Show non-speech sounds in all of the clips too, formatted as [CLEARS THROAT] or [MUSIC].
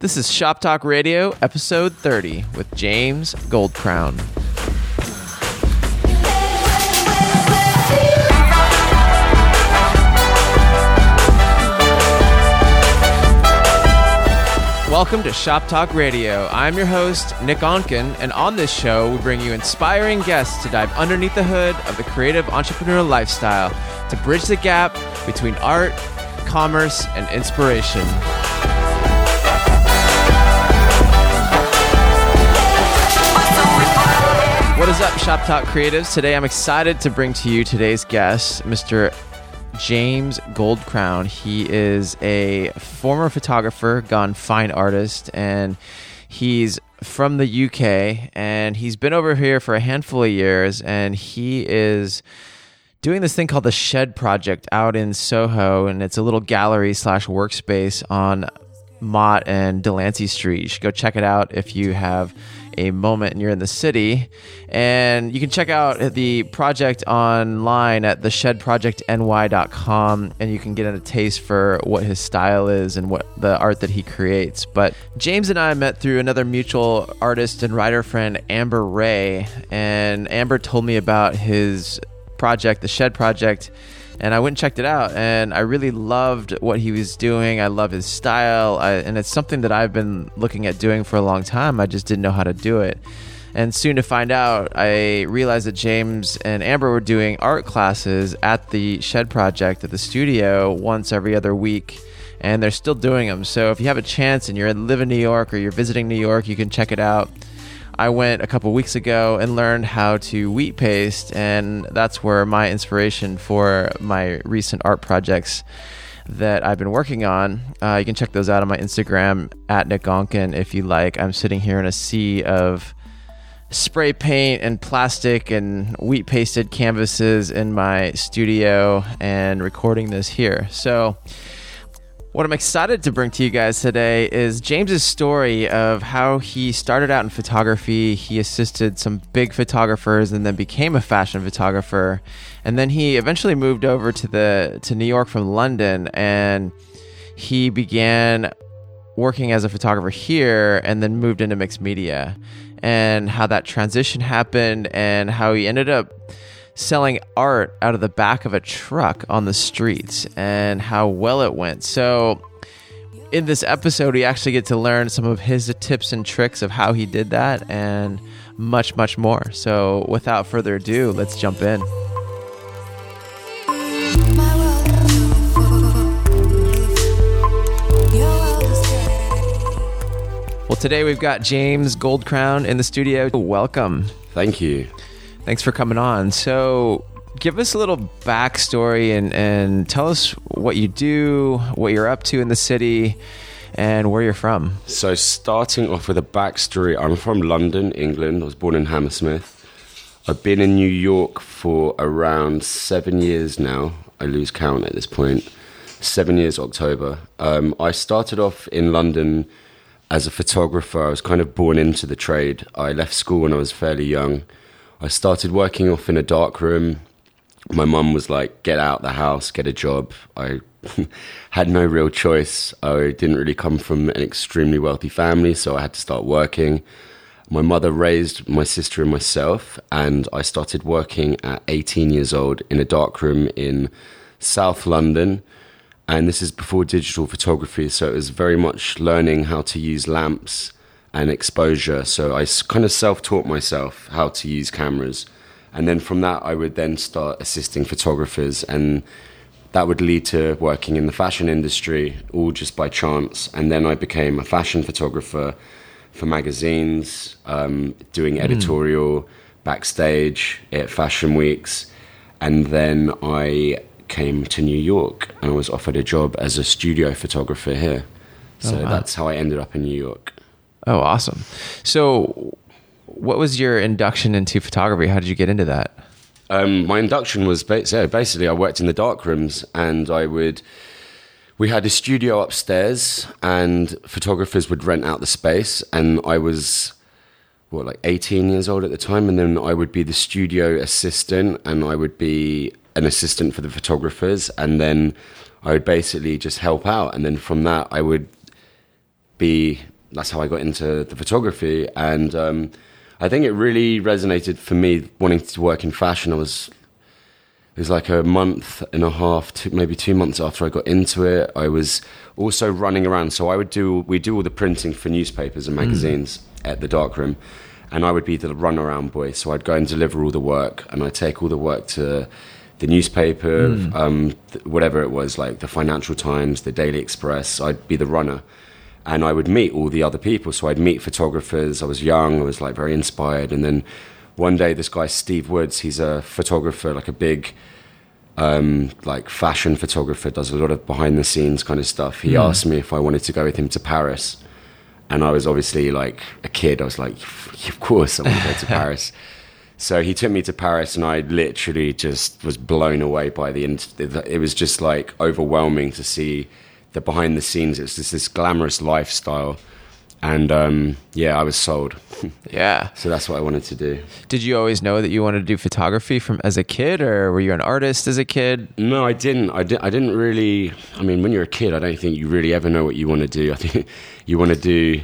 This is Shop Talk Radio, episode 30, with James Goldcrown. Welcome to Shop Talk Radio. I'm your host, Nick Onken, and on this show, we bring you inspiring guests to dive underneath the hood of the creative entrepreneurial lifestyle to bridge the gap between art, commerce, and inspiration. What is up, Shop Talk Creatives? Today I'm excited to bring to you today's guest, Mr. James Goldcrown. He is a former photographer, gone fine artist, and he's from the UK and he's been over here for a handful of years and he is doing this thing called the Shed Project out in Soho and it's a little gallery slash workspace on Mott and Delancey Street. You should go check it out if you have a moment and you're in the city. And you can check out the project online at theshedprojectny.com and you can get a taste for what his style is and what the art that he creates. But James and I met through another mutual artist and writer friend, Amber Ray. And Amber told me about his project, the Shed Project and I went and checked it out, and I really loved what he was doing. I love his style, I, and it's something that I've been looking at doing for a long time. I just didn't know how to do it. And soon to find out, I realized that James and Amber were doing art classes at the Shed Project at the studio once every other week and they're still doing them. So if you have a chance and you're live in New York or you're visiting New York, you can check it out. I went a couple weeks ago and learned how to wheat paste, and that's where my inspiration for my recent art projects that I've been working on. Uh, you can check those out on my Instagram at Nick if you like. I'm sitting here in a sea of spray paint and plastic and wheat pasted canvases in my studio and recording this here. So, what I'm excited to bring to you guys today is James's story of how he started out in photography. He assisted some big photographers and then became a fashion photographer. And then he eventually moved over to the to New York from London and he began working as a photographer here and then moved into mixed media and how that transition happened and how he ended up selling art out of the back of a truck on the streets and how well it went. So, in this episode, we actually get to learn some of his tips and tricks of how he did that and much, much more. So, without further ado, let's jump in. Well, today we've got James Goldcrown in the studio. Welcome. Thank you. Thanks for coming on. So, give us a little backstory and, and tell us what you do, what you're up to in the city, and where you're from. So, starting off with a backstory, I'm from London, England. I was born in Hammersmith. I've been in New York for around seven years now. I lose count at this point. Seven years, October. Um, I started off in London as a photographer. I was kind of born into the trade. I left school when I was fairly young. I started working off in a dark room. My mum was like, get out the house, get a job. I [LAUGHS] had no real choice. I didn't really come from an extremely wealthy family, so I had to start working. My mother raised my sister and myself, and I started working at 18 years old in a dark room in South London. And this is before digital photography, so it was very much learning how to use lamps and exposure. So I kind of self taught myself how to use cameras. And then from that, I would then start assisting photographers, and that would lead to working in the fashion industry, all just by chance. And then I became a fashion photographer for magazines, um, doing editorial, mm. backstage at fashion weeks. And then I came to New York and I was offered a job as a studio photographer here. So oh, wow. that's how I ended up in New York. Oh, awesome. So, what was your induction into photography? How did you get into that? Um, my induction was basically I worked in the dark rooms and I would. We had a studio upstairs, and photographers would rent out the space, and I was what like 18 years old at the time and then I would be the studio assistant and I would be an assistant for the photographers and then I would basically just help out and then from that I would be. That's how I got into the photography, and um, I think it really resonated for me wanting to work in fashion. I was it was like a month and a half, two, maybe two months after I got into it. I was also running around. So I would do, we do all the printing for newspapers and magazines mm. at the darkroom. And I would be the runaround boy. So I'd go and deliver all the work and I'd take all the work to the newspaper, mm. um, th- whatever it was, like the Financial Times, the Daily Express. I'd be the runner. And I would meet all the other people. So I'd meet photographers. I was young. I was like very inspired. And then one day this guy Steve Woods, he's a photographer, like a big um, like fashion photographer, does a lot of behind the scenes kind of stuff. He mm. asked me if I wanted to go with him to Paris, and I was obviously like a kid. I was like, of course I want to go to [LAUGHS] Paris. So he took me to Paris, and I literally just was blown away by the. It was just like overwhelming to see the behind the scenes. It's just this glamorous lifestyle and um, yeah, I was sold. [LAUGHS] yeah. So that's what I wanted to do. Did you always know that you wanted to do photography from as a kid, or were you an artist as a kid? No, I didn't. I, di- I didn't really. I mean, when you're a kid, I don't think you really ever know what you want to do. [LAUGHS] I think you want to do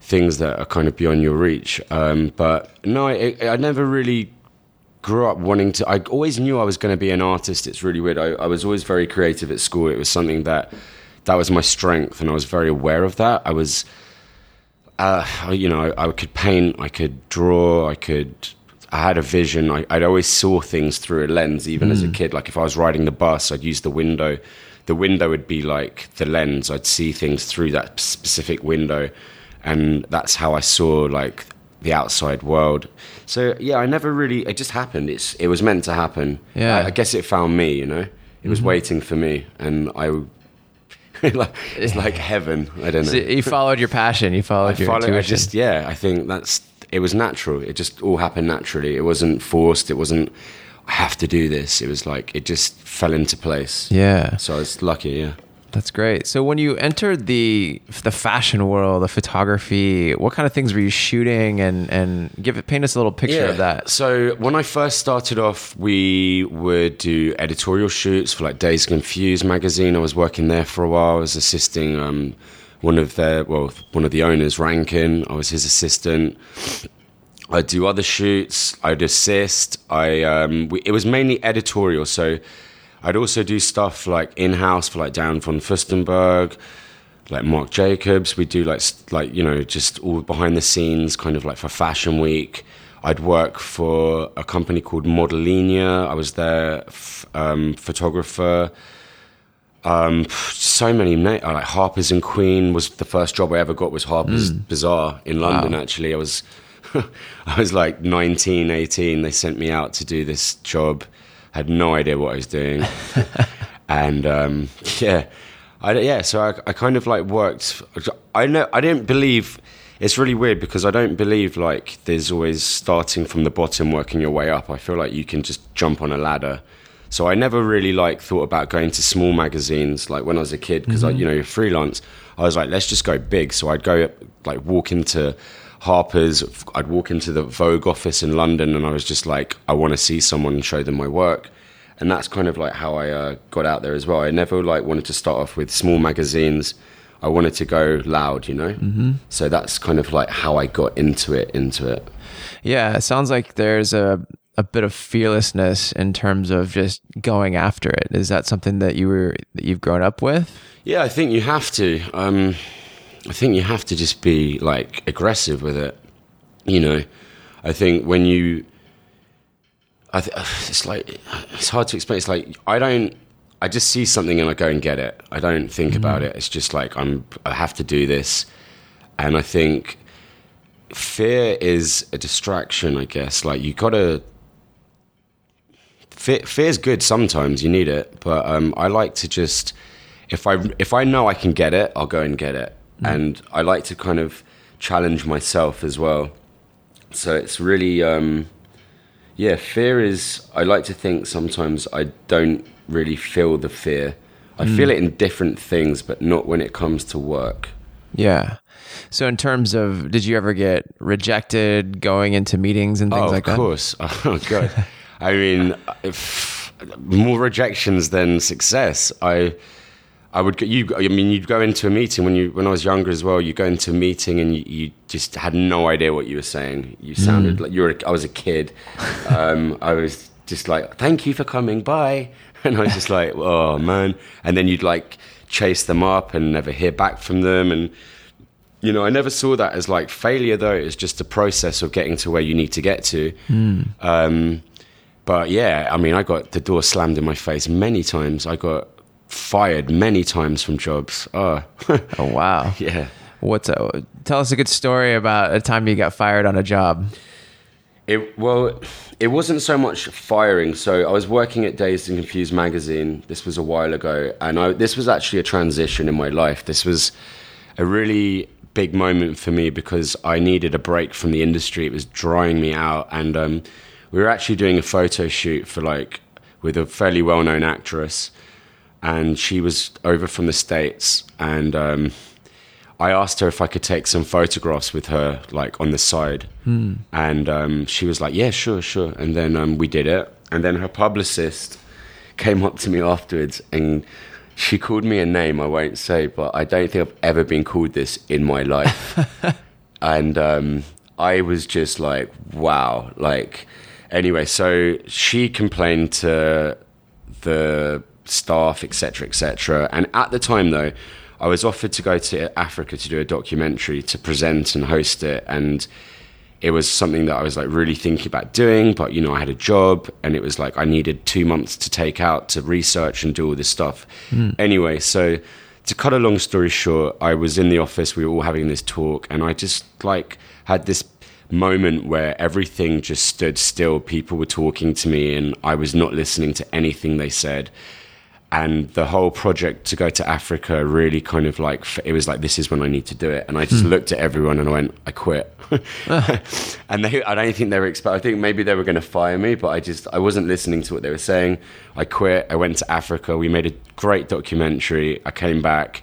things that are kind of beyond your reach. Um, but no, I, I never really grew up wanting to. I always knew I was going to be an artist. It's really weird. I, I was always very creative at school. It was something that that was my strength, and I was very aware of that. I was uh, you know, I, I, could paint, I could draw, I could. I had a vision. I, would always saw things through a lens, even mm. as a mm. kid. Like if I was riding the bus, I'd use the window. The window would be like the lens. I'd see things through that specific window, and that's how I saw like the outside world. So yeah, I never really. It just happened. It's it was meant to happen. Yeah. I, I guess it found me. You know, it was mm-hmm. waiting for me, and I [LAUGHS] it's like heaven. I don't know. So you followed your passion. You followed I your followed, intuition. I just yeah. I think that's it was natural. It just all happened naturally. It wasn't forced. It wasn't. I have to do this. It was like it just fell into place. Yeah. So I was lucky. Yeah. That's great. So when you entered the the fashion world, the photography, what kind of things were you shooting and and give it paint us a little picture yeah. of that? So when I first started off, we would do editorial shoots for like Dazed Confused magazine. I was working there for a while. I was assisting um, one of their well, one of the owners, Rankin. I was his assistant. I'd do other shoots. I'd assist. I um, we, it was mainly editorial, so I'd also do stuff like in house for like Diane von Furstenberg, like Marc Jacobs. We do like like you know just all behind the scenes, kind of like for Fashion Week. I'd work for a company called Modelinia. I was their f- um, photographer. Um, so many na- like Harper's and Queen was the first job I ever got was Harper's mm. Bazaar in London. Wow. Actually, I was [LAUGHS] I was like 19, 18. They sent me out to do this job had no idea what I was doing, [LAUGHS] and um, yeah, I, yeah. So I, I kind of like worked. I know I didn't believe. It's really weird because I don't believe like there's always starting from the bottom, working your way up. I feel like you can just jump on a ladder. So I never really like thought about going to small magazines like when I was a kid because mm-hmm. I you know you're freelance. I was like let's just go big. So I'd go like walk into Harper's. I'd walk into the Vogue office in London, and I was just like, I want to see someone and show them my work. And that's kind of like how I uh, got out there as well. I never like wanted to start off with small magazines. I wanted to go loud, you know. Mm-hmm. So that's kind of like how I got into it. Into it. Yeah, it sounds like there's a a bit of fearlessness in terms of just going after it. Is that something that you were that you've grown up with? Yeah, I think you have to. Um, I think you have to just be like aggressive with it. You know, I think when you, I th- [SIGHS] it's like it's hard to explain. It's like I don't. I just see something and I go and get it. I don't think mm-hmm. about it. It's just like I'm. I have to do this, and I think fear is a distraction. I guess like you gotta. Fear, fear's good sometimes. You need it, but um, I like to just if I if I know I can get it, I'll go and get it. Mm. And I like to kind of challenge myself as well. So it's really, um, yeah, fear is, I like to think sometimes I don't really feel the fear. I mm. feel it in different things, but not when it comes to work. Yeah. So, in terms of, did you ever get rejected going into meetings and things oh, like that? Of course. [LAUGHS] Oh, God. I mean, if, more rejections than success. I I would you. I mean, you'd go into a meeting when you when I was younger as well. You go into a meeting and you, you just had no idea what you were saying. You sounded like you were. I was a kid. Um, I was just like, "Thank you for coming. Bye." [LAUGHS] And I was just like, "Oh man!" And then you'd like chase them up and never hear back from them. And you know, I never saw that as like failure though. It's just a process of getting to where you need to get to. Um, but yeah, I mean, I got the door slammed in my face many times. I got fired many times from jobs. Oh, Oh wow. [LAUGHS] yeah. What's a, tell us a good story about a time you got fired on a job. It well, it wasn't so much firing. So I was working at Dazed and Confused magazine. This was a while ago, and I, this was actually a transition in my life. This was a really big moment for me because I needed a break from the industry. It was drying me out, and um, we were actually doing a photo shoot for like with a fairly well-known actress, and she was over from the states, and. Um, I asked her if I could take some photographs with her, like on the side, and um, she was like, "Yeah, sure, sure." And then um, we did it, and then her publicist came up to me afterwards, and she called me a name I won't say, but I don't think I've ever been called this in my life, [LAUGHS] and um, I was just like, "Wow!" Like, anyway, so she complained to the staff, etc., etc. And at the time, though, I was offered to go to Africa to do a documentary to present and host it, and it was something that I was like really thinking about doing. But you know, I had a job, and it was like I needed two months to take out to research and do all this stuff. Hmm. Anyway, so to cut a long story short, I was in the office. We were all having this talk, and I just like had this moment where everything just stood still. People were talking to me, and I was not listening to anything they said. And the whole project to go to Africa really kind of like it was like this is when I need to do it. And I just looked at everyone and I went, I quit. [LAUGHS] and they, I don't think they were expect. I think maybe they were going to fire me, but I just I wasn't listening to what they were saying. I quit. I went to Africa. We made a great documentary. I came back,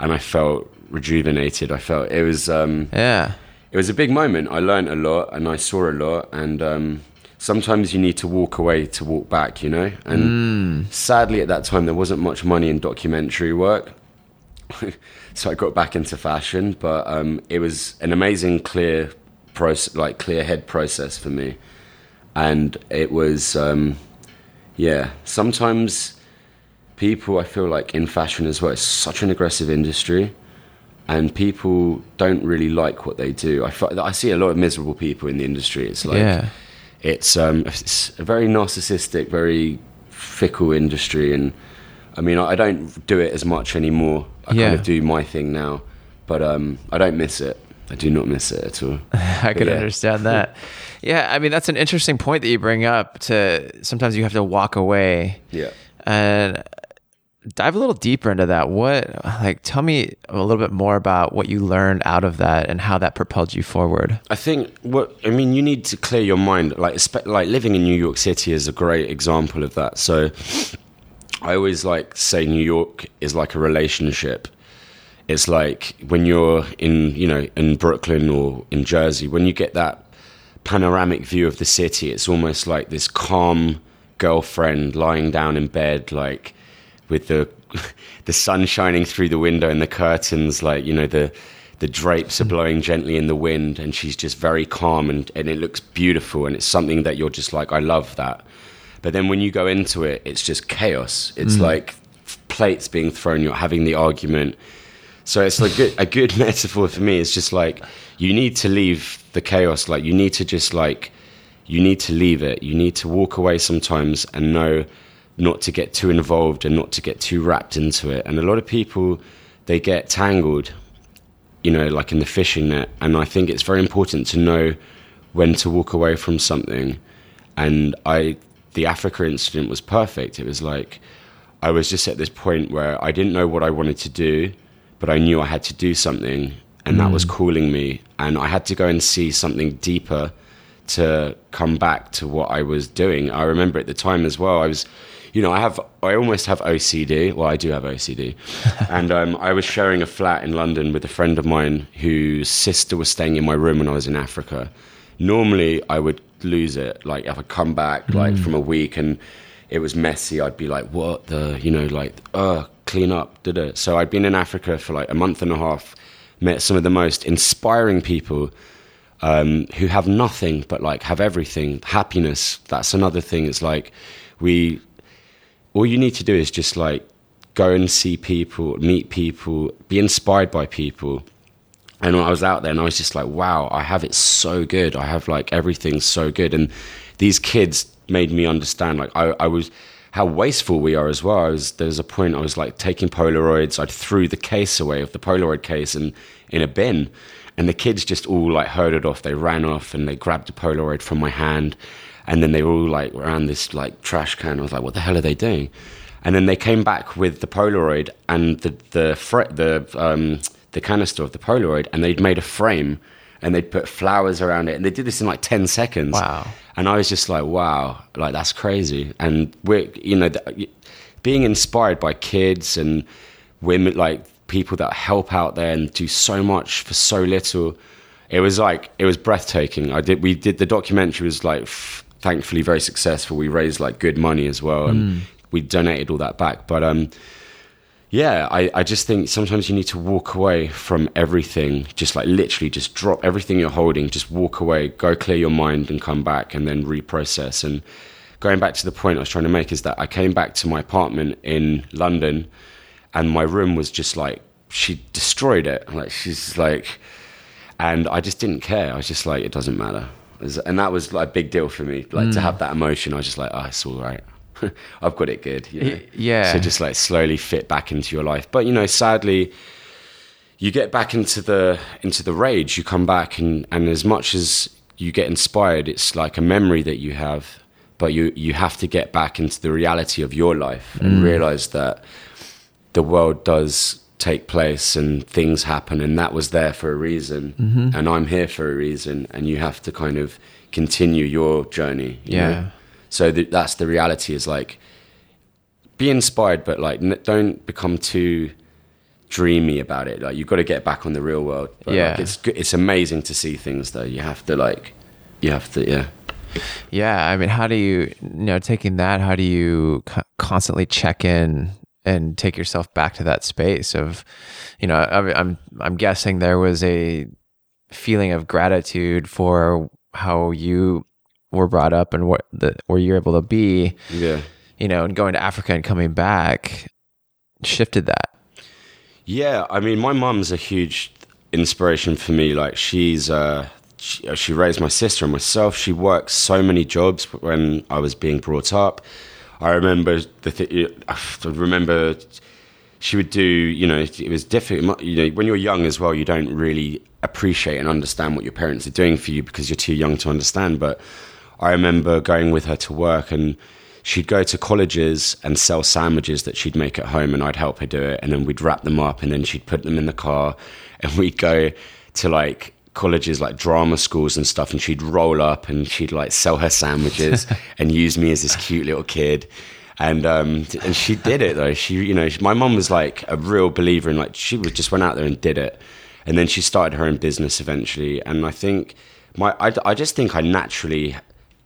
and I felt rejuvenated. I felt it was. Um, Yeah. it was a big moment. I learned a lot and I saw a lot. And um, sometimes you need to walk away to walk back, you know? And sadly, at that time, there wasn't much money in documentary work. [LAUGHS] so I got back into fashion, but um, it was an amazing, clear, process, like clear head process for me. And it was, um, yeah, sometimes people, I feel like in fashion as well, it's such an aggressive industry and people don't really like what they do. I, I see a lot of miserable people in the industry. It's like Yeah. It's um, it's a very narcissistic, very fickle industry, and I mean I, I don't do it as much anymore. I Yeah. kind of do my thing now, but um, I don't miss it. I do not miss it at all. [LAUGHS] I could Yeah. understand that. [LAUGHS] Yeah, I mean that's an interesting point that you bring up. To sometimes you have to walk away Yeah. and dive a little deeper into that. What like tell me a little bit more about what you learned out of that and how that propelled you forward. I think what I mean, you need to clear your mind. Like, like living in New York City is a great example of that. So, I always like say New York is like a relationship. It's like when you're in, you know, in Brooklyn or in Jersey, when you get that panoramic view of the city, it's almost like this calm girlfriend lying down in bed, like with the [LAUGHS] the sun shining through the window and the curtains, like you know the the drapes are blowing gently in the wind, and she's just very calm and and it looks beautiful, and it's something that you're just like, I love that. But then when you go into it, it's just chaos. It's mm. like plates being thrown. You're having the argument. So it's like good, a good [LAUGHS] metaphor for me. It's just like you need to leave the chaos. Like you need to just like you need to leave it. You need to walk away sometimes and know not to get too involved and not to get too wrapped into it. And a lot of people they get tangled, you know, like in the fishing net. And I think it's very important to know when to walk away from something. And I, the Africa incident was perfect. It was like I was just at this point where I didn't know what I wanted to do, but I knew I had to do something, and that was mm. calling me. And I had to go and see something deeper to come back to what I was doing. I remember at the time as well, I was, you know, I have, I almost have OCD. Well, I do have OCD. [LAUGHS] and um, I was sharing a flat in London with a friend of mine whose sister was staying in my room when I was in Africa. Normally, I would lose it. Like, if I come back, like, from a week and it was messy, I'd be like, what the, you know, like, uh, clean up. Did it. So I'd been in Africa for like a month and a half, met some of the most inspiring people um, who have nothing but like have everything. Happiness. That's another thing. It's like we. All you need to do is just like go and see people, meet people, be inspired by people. And when I was out there, and I was just like, wow, I have it so good. I have like everything so good. And these kids made me understand, like, I, I was how wasteful we are as well. I was there was a point I was like taking Polaroids. I threw the case away of the Polaroid case and in a bin, and the kids just all like herded off. They ran off and they grabbed a Polaroid from my hand, and then they were all like around this like trash can. I was like, what the hell are they doing? And then they came back with the Polaroid and the the fr- the um, the canister of the Polaroid, and they'd made a frame and they'd put flowers around it, and they did this in like ten seconds. Wow! And I was just like, wow, like that's crazy. And we're you know being inspired by kids and women, like people that help out there and do so much for so little. It was like it was breathtaking. I did we did the documentary was like f- thankfully very successful. We raised like good money as well, and mm we donated all that back. But um, yeah, I, I just think sometimes you need to walk away from everything, just like literally just drop everything you're holding, just walk away, go clear your mind and come back and then reprocess. And going back to the point I was trying to make is that I came back to my apartment in London and my room was just like, she destroyed it. Like, she's like, and I just didn't care. I was just like, it doesn't matter. And that was like a big deal for me. Like mm. to have that emotion, I was just like, oh, it's all right. [LAUGHS] I've got it good. You know? Yeah. So just like slowly fit back into your life. But you know, sadly, you get back into the into the rage. You come back and and as much as you get inspired, it's like a memory that you have. But you you have to get back into the reality of your life and mm. realize that the world does take place and things happen and that was there for a reason mm-hmm. and I'm here for a reason and you have to kind of continue your journey. You yeah. Know? So th- that's the reality is like be inspired, but like n- don't become too dreamy about it. Like you've got to get back on the real world. But yeah, like, it's it's amazing to see things though. You have to like, you have to yeah. Yeah, I mean, how do you, you know, taking that, how do you co- constantly check in and take yourself back to that space of, you know, I, I'm I'm guessing there was a feeling of gratitude for how you were brought up and what the where you're able to be. Yeah. You know, and going to Africa and coming back shifted that. Yeah, I mean, my mum's a huge inspiration for me. Like she's uh, she, she raised my sister and myself. She worked so many jobs when I was being brought up. I remember the th- I remember she would do. You know, it was difficult. You know, when you're young as well, you don't really appreciate and understand what your parents are doing for you because you're too young to understand. But I remember going with her to work and she'd go to colleges and sell sandwiches that she'd make at home and I'd help her do it and then we'd wrap them up and then she'd put them in the car and we'd go to like colleges like drama schools and stuff and she'd roll up and she'd like sell her sandwiches [LAUGHS] and use me as this cute little kid and um and she did it though she you know my mom was like a real believer in like she was just went out there and did it and then she started her own business eventually and I think my I, I just think I naturally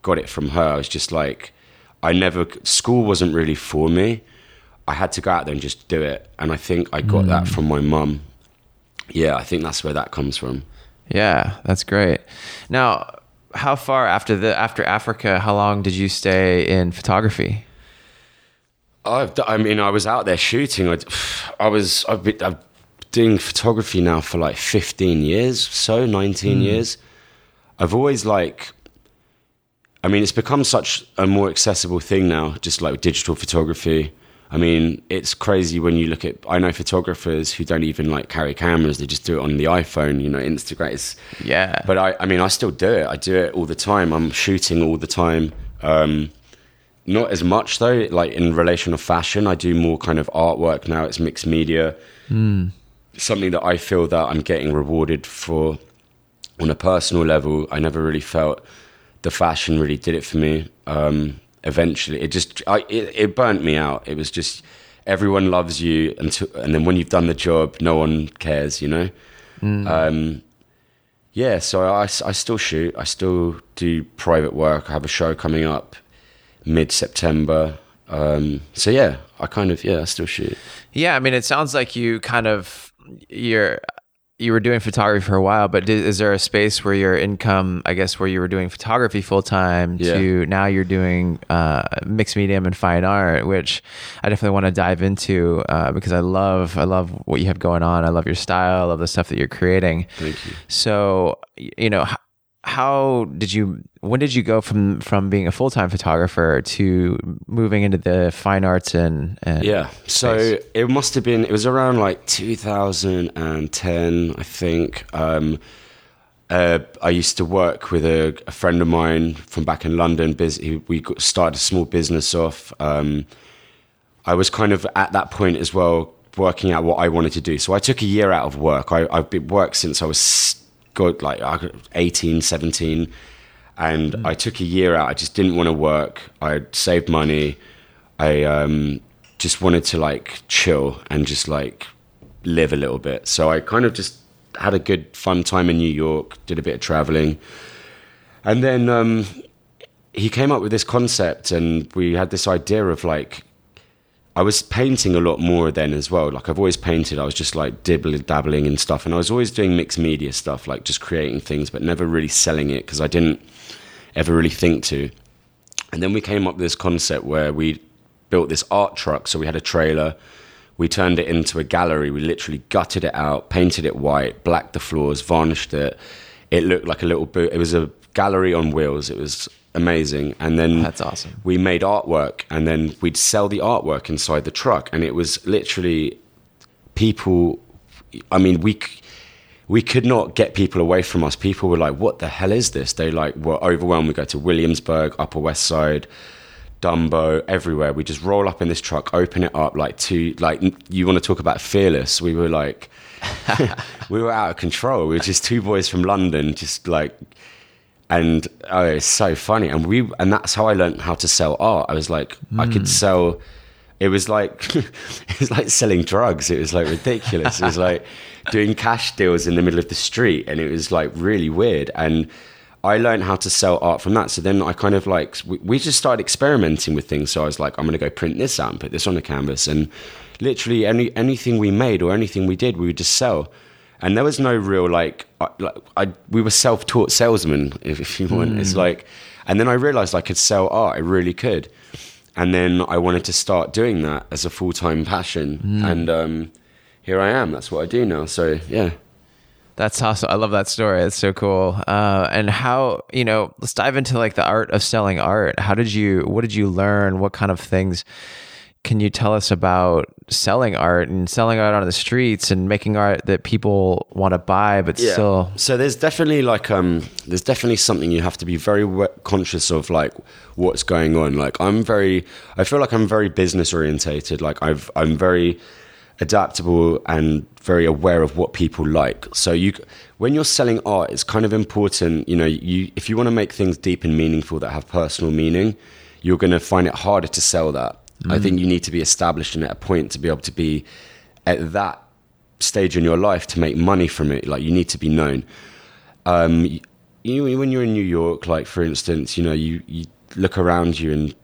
got it from her. I was just like, I never, school wasn't really for me. I had to go out there and just do it. And I think I got mm. that from my mum. Yeah, I think that's where that comes from. Yeah, that's great. Now, how far after the after Africa? How long did you stay in photography? I've, I mean, I was out there shooting. I, [SIGHS] I was I've been I'm doing photography now for like 15 years, so 19 mm. years. I've always like I mean, it's become such a more accessible thing now, just like digital photography. I mean, it's crazy when you look at. I know photographers who don't even like carry cameras; they just do it on the iPhone. You know, Instagram. It's, yeah. But I, I mean, I still do it. I do it all the time. I'm shooting all the time. Um, not as much though. Like in relation of fashion, I do more kind of artwork now. It's mixed media. Mm. Something that I feel that I'm getting rewarded for on a personal level. I never really felt the fashion really did it for me. Um, eventually, it just I, it, it burnt me out. It was just everyone loves you, until, and then when you've done the job, no one cares. You know. Mm. Um, yeah, so I, I still shoot. I still do private work. I have a show coming up mid September. Um, so yeah, I kind of yeah, I still shoot. Yeah, I mean, it sounds like you kind of you're you were doing photography for a while, but did, is there a space where your income, I guess, where you were doing photography full time to now you're doing uh, mixed medium and fine art, which I definitely want to dive into uh, because I love I love what you have going on. I love your style. I love the stuff that you're creating. Thank you. So you know. H- how did you when did you go from from being a full-time photographer to moving into the fine arts and, and Yeah. So space? it must have been. It was around like 2010, I think. Um, uh, I used to work with a, a friend of mine from back in London. Biz, we started a small business off. Um, I was kind of at that point as well, working out what I wanted to do. So I took a year out of work. I, I've been worked since I was good, like 18, 17. And I took a year out. I just didn't want to work. I saved money. I um, just wanted to like chill and just like live a little bit. So I kind of just had a good fun time in New York, did a bit of traveling. And then um, he came up with this concept and we had this idea of like I was painting a lot more then as well. Like I've always painted. I was just like dibbling, dabbling in stuff, and I was always doing mixed media stuff, like just creating things, but never really selling it because I didn't ever really think to. And then we came up with this concept where we built this art truck. So we had a trailer, we turned it into a gallery. We literally gutted it out, painted it white, blacked the floors, varnished it. It looked like a little boot. It was a gallery on wheels. It was amazing. And then That's awesome. we made artwork and then we'd sell the artwork inside the truck and it was literally people i mean we we could not get people away from us people were like what the hell is this they like were overwhelmed we go to williamsburg upper west side dumbo everywhere we just roll up in this truck open it up like two like you want to talk about fearless we were like [LAUGHS] we were out of control we were just two boys from london just like and oh, it's so funny. And we and that's how I learned how to sell art. I was like, I could hmm. sell. It was like [LAUGHS] it was like selling drugs. It was like ridiculous. it was [LAUGHS] like doing cash deals in the middle of the street, and it was like really weird. And I learned how to sell art from that. So then I kind of like we, we just started experimenting with things. So I was like, I'm going to go print this out and put this on the canvas, and literally any anything we made or anything we did, we would just sell and there was no real like, I, like I, we were self-taught salesmen if, if you want it's hmm. like and then i realized i could sell art i really could and then i wanted to start doing that as a full-time passion and um, here i am that's what i do now so yeah That's awesome. I love that story. It's so cool. Uh, and how you know? Let's dive into like the art of selling art. How did you? What did you learn? What kind of things can you tell us about selling art and selling art on the streets and making art that people want to buy, but still? So there's definitely like um there's definitely something you have to be very conscious of like what's going on. Like I'm very I feel like I'm very business orientated. Like I've I'm very adaptable and very aware of what people like. So you when you're selling art it's kind of important, you know, you if you want to make things deep and meaningful that have personal meaning, you're going to find it harder to sell that. I think you need to be established and at a point to be able to be at that stage in your life to make money from it. Like you need to be known. Um, you when you're in New York, like for instance, you know, you you look around you and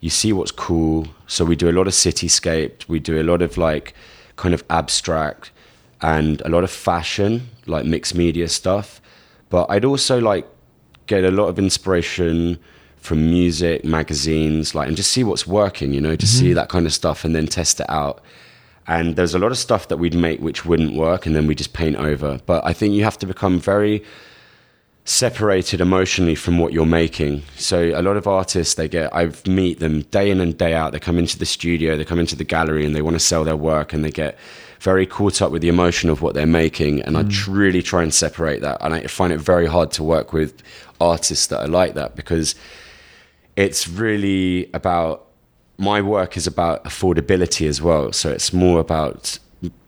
you see what's cool. So we do a lot of cityscape. We do a lot of like kind of abstract and a lot of fashion, like mixed media stuff. But I'd also like get a lot of inspiration from music, magazines, like, and just see what's working, you know, just see mm-hmm. that kind of stuff and then test it out. And there's a lot of stuff that we'd make which wouldn't work, and then we just paint over. But I think you have to become very separated emotionally from what you're making. So a lot of artists, they get, I meet them day in and day out. They come into the studio, they come into the gallery, and they want to sell their work, and they get very caught up with the emotion of what they're making. And I mm. tr- really try and separate that. And I find it very hard to work with artists that are like that because it's really about my work is about affordability as well. So it's more about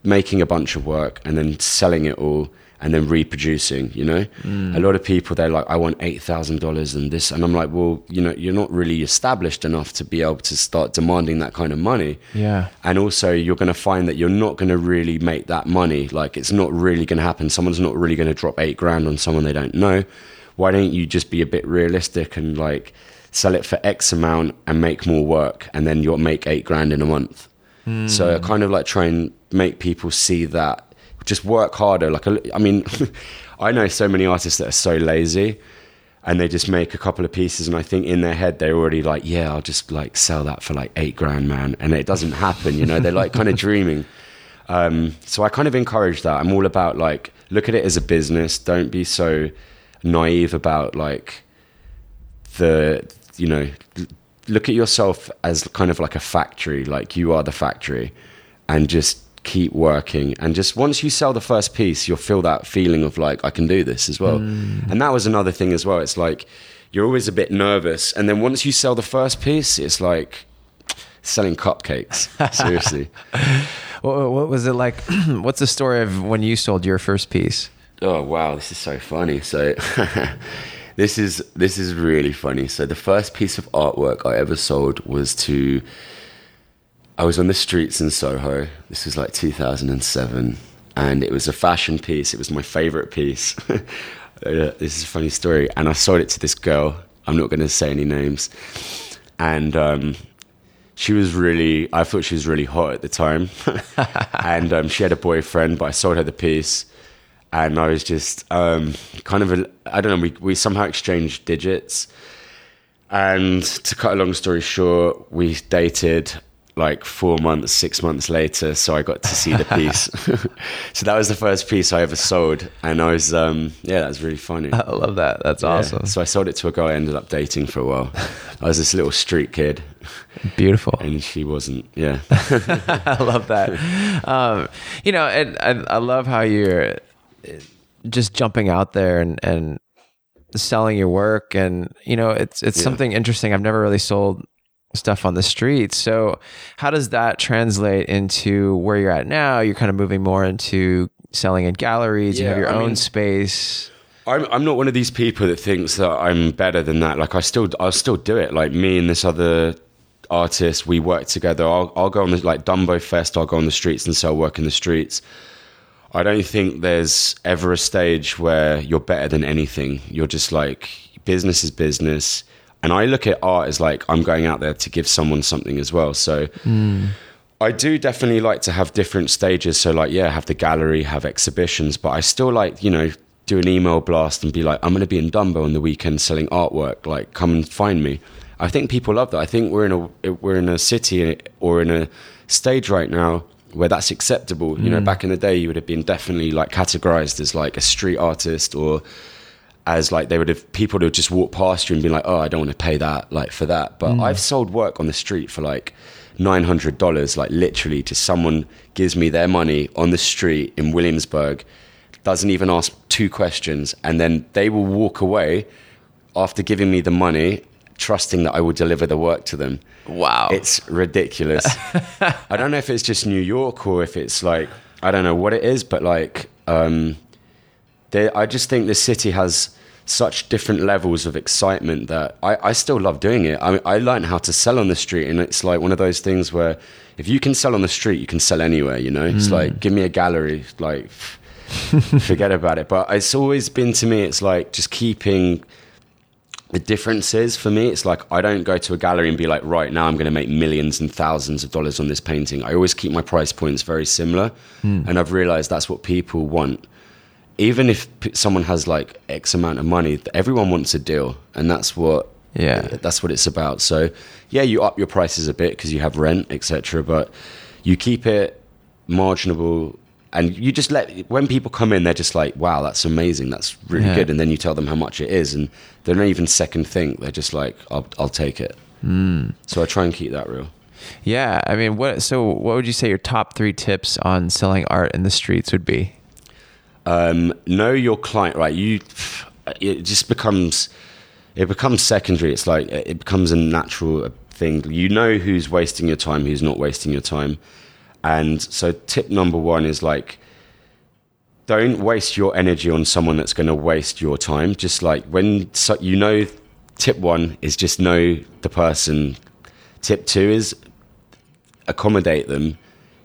making a bunch of work and then selling it all and then reproducing, you know? Mm. A lot of people, they're like, I want $8,000 and this. And I'm like, well, you know, you're not really established enough to be able to start demanding that kind of money. Yeah. And also, you're going to find that you're not going to really make that money. Like, it's not really going to happen. Someone's not really going to drop eight grand on someone they don't know. why don't you just be a bit realistic and like sell it for X amount and make more work, and then you'll make eight grand in a month. So I kind of like try and make people see that just work harder. Like, I mean, [LAUGHS] I know so many artists that are so lazy and they just make a couple of pieces and I think in their head they're already like, yeah, I'll just like sell that for like eight grand, man. And it doesn't happen, you know, they're like kind of [LAUGHS] dreaming. Um, so I kind of encourage that. I'm all about like, look at it as a business. Don't be so naive about like the, you know, look at yourself as kind of like a factory, like you are the factory and just keep working. And just once you sell the first piece, you'll feel that feeling of like, I can do this as well. Mm. And that was another thing as well. It's like, you're always a bit nervous. And then once you sell the first piece, it's like selling cupcakes. Seriously. [LAUGHS] What, what was it like? [CLEARS THROAT] What's the story of when you sold your first piece? Oh wow, this is so funny. So [LAUGHS] this is this is really funny. So the first piece of artwork I ever sold was to I was on the streets in Soho. This was like 2007 and it was a fashion piece. It was my favorite piece. [LAUGHS] This is a funny story and I sold it to this girl. I'm not going to say any names. And um she was really i thought she was really hot at the time [LAUGHS] and um, she had a boyfriend but i sold her the piece and i was just um, kind of a, i don't know we, we somehow exchanged digits and to cut a long story short we dated like four months six months later so i got to see the piece [LAUGHS] [LAUGHS] so that was the first piece i ever sold and i was um, yeah that was really funny I love that. That's Yeah. awesome. so i sold it to a girl i ended up dating for a while [LAUGHS] i was this little street kid Beautiful. and she wasn't yeah I love that. Um, you know, and I, I love how you're just jumping out there and, and selling your work. And, you know, it's, it's Yeah. something interesting. I've never really sold stuff on the streets. So how does that translate into where you're at now? You're kind of moving more into selling in galleries. you have your I own mean- space. I'm I'm not one of these people that thinks that I'm better than that. Like I still I'll still do it. Like me and this other artist, we work together. I'll I'll go on the like Dumbo Fest. I'll go on the streets and sell work in the streets. I don't think there's ever a stage where you're better than anything. You're just like business is business. And I look at art as like I'm going out there to give someone something as well. So I do definitely like to have different stages. So, like, yeah, have the gallery, have exhibitions, but I still like, you know, do an email blast and be like, I'm going to be in Dumbo on the weekend selling artwork. Like, come and find me. I think people love that. I think we're in a we're in a city or in a stage right now where that's acceptable. You know, mm. back in the day, you would have been definitely like categorized as like a street artist or as like they would have people would just walk past you and be like, oh, I don't want to pay that like for that. But mm. I've sold work on the street for like nine hundred dollars, like literally to someone gives me their money on the street in Williamsburg, doesn't even ask two questions, and then they will walk away after giving me the money, trusting that I will deliver the work to them. Wow. It's ridiculous. [LAUGHS] I don't know if it's just New York or if it's like I don't know what it is, but like um, they, I just think this city has such different levels of excitement that I, I still love doing it. I mean, I learned how to sell on the street, and it's like one of those things where if you can sell on the street, you can sell anywhere. You know, it's like give me a gallery, like [LAUGHS] forget about it. But it's always been to me, it's like just keeping the difference is for me, it's like I don't go to a gallery and be like, right now I'm going to make millions and thousands of dollars on this painting. I always keep my price points very similar, hmm. and I've realized that's what people want. Even if someone has like X amount of money, everyone wants a deal, and that's what Yeah. that's what it's about. So yeah, you up your prices a bit because you have rent, etc. But you keep it marginable. And you just let when people come in, they're just like, "Wow, that's amazing! That's really Yeah. good." And then you tell them how much it is, and they don't even second think. They're just like, "I'll, I'll take it." So I try and keep that real. Yeah, I mean, what? So, what would you say your top three tips on selling art in the streets would be? um, know your client right you it just becomes it becomes secondary it's like it becomes a natural thing you know who's wasting your time who's not wasting your time and so tip number one is like don't waste your energy on someone that's going to waste your time. Just like when so, you know tip one is just know the person. Tip two is accommodate them,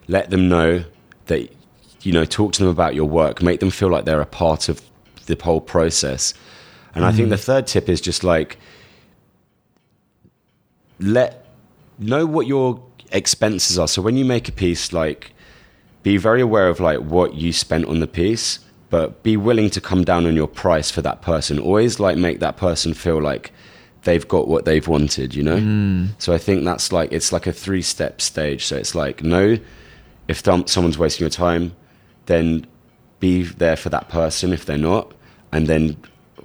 let them know that you know talk to them about your work, make them feel like they're a part of the whole process, And I think the mm. third tip is just like let know what your expenses are. So when you make a piece, like be very aware of like what you spent on the piece, but be willing to come down on your price for that person. Always like make that person feel like they've got what they've wanted, you know? So I think that's like it's like a three step stage. So it's like no, if someone's wasting your time, then be there for that person if they're not, and then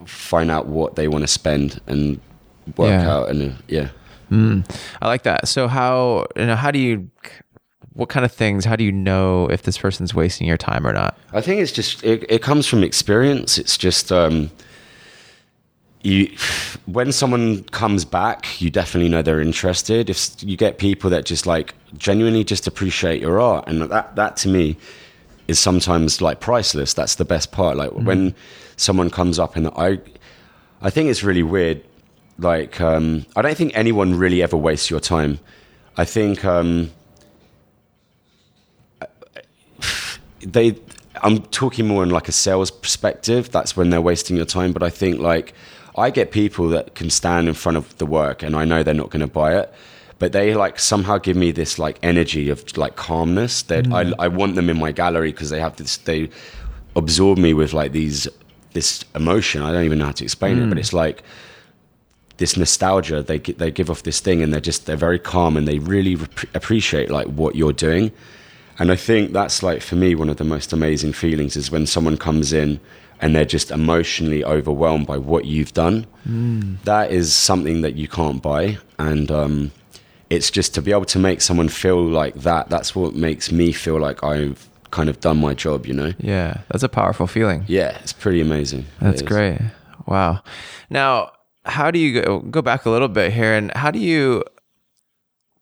find out what they want to spend and work Yeah. out and uh, yeah. I like that. So how you know how do you what kind of things how do you know if this person's wasting your time or not? I think it's just it, it comes from experience. It's just um, you when someone comes back, you definitely know they're interested. If you get people that just like genuinely just appreciate your art, and that that to me is sometimes like priceless. That's the best part. Like when someone comes up and I, I think it's really weird. Like um, I don't think anyone really ever wastes your time. I think. Um, [SIGHS] they i'm talking more in like a sales perspective. That's when they're wasting your time. But i think like i get people that can stand in front of the work and i know they're not going to buy it. But they like somehow give me this like energy of like calmness that I, I want them in my gallery because they have this they absorb me with like these this emotion. I don't even know how to explain it but it's like this nostalgia they they give off this thing and they're just they're very calm and they really rep- appreciate like what you're doing. And i think that's like for me one of the most amazing feelings is when someone comes in and they're just emotionally overwhelmed by what you've done. That is something that you can't buy. And um it's just to be able to make someone feel like that that's what makes me feel like i've kind of done my job you know? Yeah, that's a powerful feeling. yeah it's pretty amazing. That's It great. Wow. Now, how do you go, go back a little bit here and how do you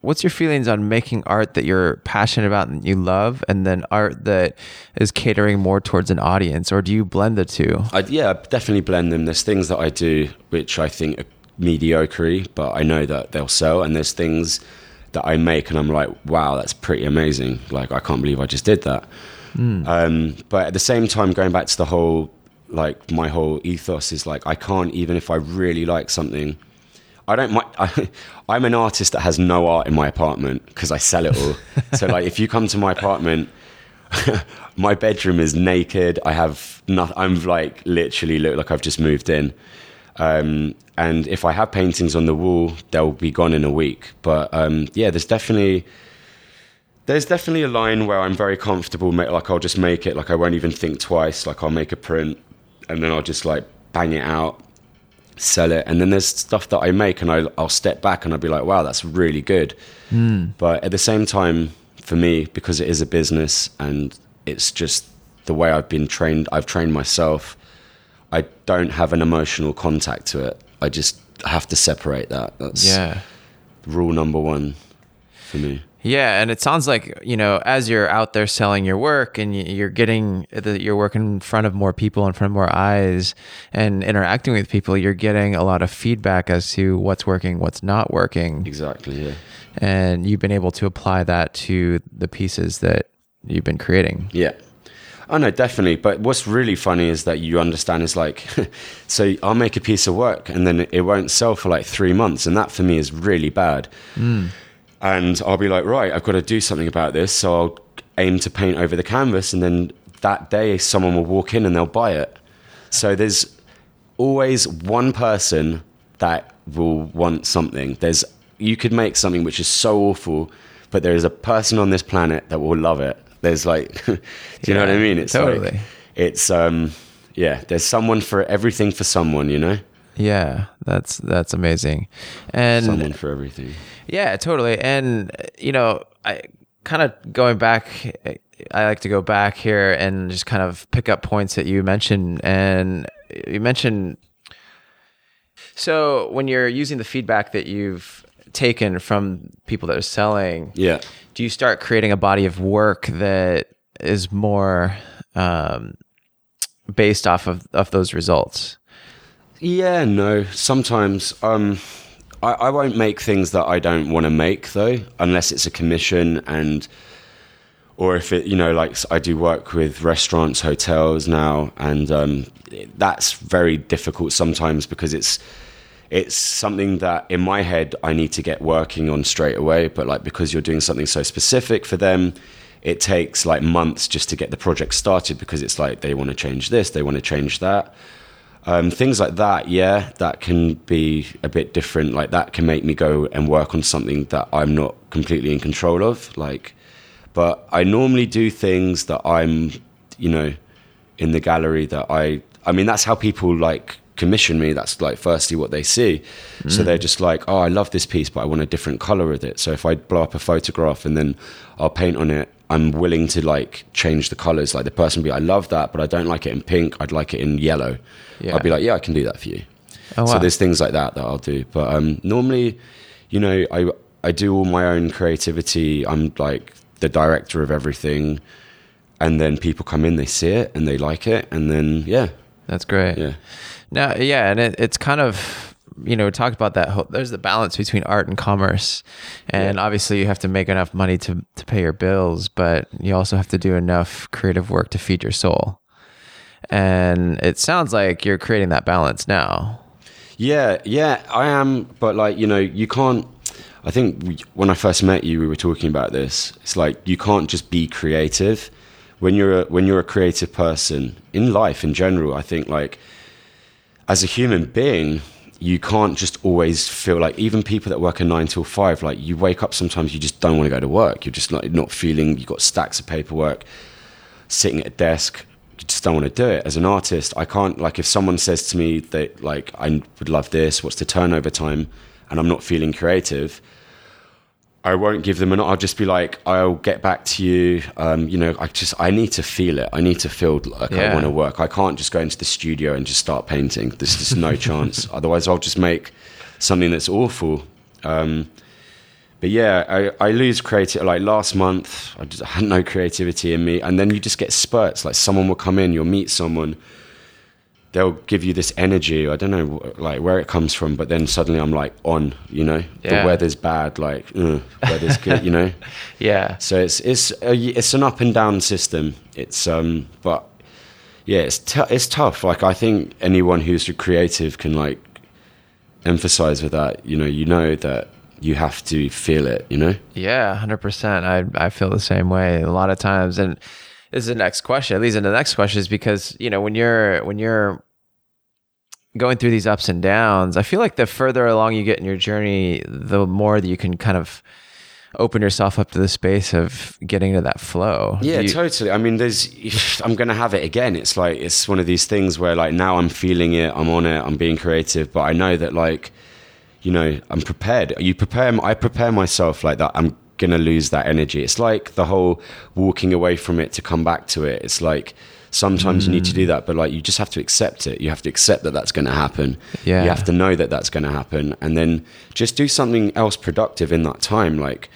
what's your feelings on making art that you're passionate about and you love and then art that is catering more towards an audience or do you blend the two? I, yeah, I definitely blend them. There's things that I do which I think are mediocre, but I know that they'll sell. And there's things that I make and I'm like, wow, that's pretty amazing. Like, I can't believe I just did that. Um, but at the same time, going back to the whole, like, my whole ethos is like, I can't, even if I really like something, I don't. mi- I, [LAUGHS] I'm an artist that has no art in my apartment because I sell it all. [LAUGHS] so like, if you come to my apartment, [LAUGHS] my bedroom is naked. I have nothing. I'm like literally look like I've just moved in. Um, and if I have paintings on the wall, they'll be gone in a week. But um, yeah, there's definitely there's definitely a line where I'm very comfortable. Like I'll just make it. Like I won't even think twice. Like I'll make a print, and then I'll just like bang it out sell it. And then there's stuff that I make and I, I'll step back and I'll be like, wow, that's really good. Hmm. But at the same time, for me, because it is a business and it's just the way I've been trained, I've trained myself, I don't have an emotional contact to it. I just have to separate that. That's Yeah. rule number one for me. Yeah, and it sounds like you know, as you're out there selling your work and you're getting the, your work in front of more people, in front of more eyes, and interacting with people, you're getting a lot of feedback as to what's working, what's not working, Exactly, yeah. and you've been able to apply that to the pieces that you've been creating. Yeah. Oh no, definitely. But what's really funny is that you understand is like, [LAUGHS] so I'll make a piece of work and then it won't sell for like three months, and that for me is really bad. Hmm. And I'll be like, right, I've got to do something about this. So I'll aim to paint over the canvas, and then that day someone will walk in and they'll buy it. So there's always one person that will want something. There's you could make something which is so awful, but there is a person on this planet that will love it. There's like, [LAUGHS] do you know what I mean? It's totally. like, it's um, yeah. There's someone for everything for someone, you know. Yeah, that's that's amazing, and Someone for everything. Yeah, totally. And you know, I kind of going back. I like to go back here and just kind of pick up points that you mentioned. And you mentioned so when you're using the feedback that you've taken from people that are selling, Yeah. do you start creating a body of work that is more um, based off of, of those results? Yeah, no. Sometimes um, I, I won't make things that I don't want to make though, unless it's a commission and or if it you know like I do work with restaurants, hotels now, and um, that's very difficult sometimes because it's it's something that in my head I need to get working on straight away. But like because you're doing something so specific for them, it takes like months just to get the project started because it's like they want to change this, they want to change that. Um, things like that, yeah, that can be a bit different. Like that can make me go and work on something that I'm not completely in control of. Like, but I normally do things that I'm, you know, in the gallery that I. I mean, that's how people like commission me. That's like firstly what they see. Mm. So they're just like, oh, I love this piece, but I want a different color with it. So if I blow up a photograph and then I'll paint on it I'm willing to like change the colors. Like the person be, I love that, but I don't like it in pink. I'd like it in yellow. Yeah. I'll be like, yeah, I can do that for you. Oh, wow. So there's things like that that I'll do. But um, normally, you know, I I do all my own creativity. I'm like the director of everything, and then people come in, they see it, and they like it, and then yeah, that's great. Yeah. Now, yeah, and it, it's kind of you know, we talked about that. Whole, there's the balance between art and commerce, and yeah. obviously you have to make enough money to to pay your bills, but you also have to do enough creative work to feed your soul. And it sounds like you're creating that balance now. Yeah, yeah, I am. But like, you know, you can't. I think we, when I first met you, we were talking about this. It's like you can't just be creative when you're a, when you're a creative person in life in general. I think like as a human being, you can't just always feel like even people that work a nine till five, like you wake up sometimes you just don't want to go to work. You're just not feeling you've got stacks of paperwork sitting at a desk. You just don't want to do it. As an artist, I can't like if someone says to me that like I would love this, what's the turnover time, and I'm not feeling creative, I won't give them an. I'll just be like, I'll get back to you. Um, you know, I just I need to feel it. I need to feel like yeah. I want to work. I can't just go into the studio and just start painting. There's just no [LAUGHS] chance. Otherwise, I'll just make something that's awful. Um, but yeah, I, I lose creative. Like last month, I just had no creativity in me, and then you just get spurts. Like someone will come in, you'll meet someone they'll give you this energy. I don't know like where it comes from, but then suddenly I'm like on. You know, yeah. the weather's bad. Like uh, weather's good. You know. [LAUGHS] yeah. So it's it's a, it's an up and down system. It's um, but yeah, it's t- it's tough. Like I think anyone who's creative can like emphasize with that. You know, you know that you have to feel it. You know. Yeah, hundred percent. I I feel the same way a lot of times and is the next question. At least in the next question is because you know when you're when you're going through these ups and downs, I feel like the further along you get in your journey, the more that you can kind of open yourself up to the space of getting to that flow. Yeah, you- totally. I mean, there's, [SIGHS] I'm going to have it again. It's like, it's one of these things where like now I'm feeling it, I'm on it, I'm being creative, but I know that like, you know, I'm prepared. You prepare, I prepare myself like that. I'm going to lose that energy. It's like the whole walking away from it to come back to it. It's like, sometimes mm. you need to do mm. that but like you just have to accept it you have to accept that that's going to happen yeah. you have to know that that's going to happen and then just do something else productive in that time like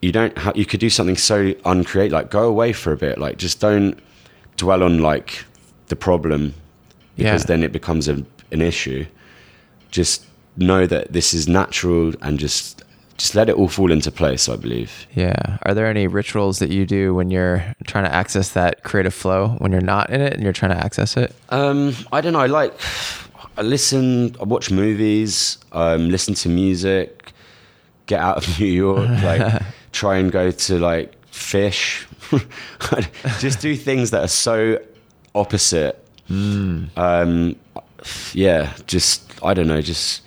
you don't ha- you could do something so uncreative like go away for a bit like just don't dwell on like the problem because yeah. then it becomes a, an issue just know that this is natural and just just let it all fall into place, I believe. Yeah. Are there any rituals that you do when you're trying to access that creative flow when you're not in it and you're trying to access it? Um, I don't know. I like, I listen, I watch movies, um, listen to music, get out of [LAUGHS] New York, like [LAUGHS] try and go to like fish, [LAUGHS] just do things that are so opposite. Mm. Um, yeah, just, I don't know, just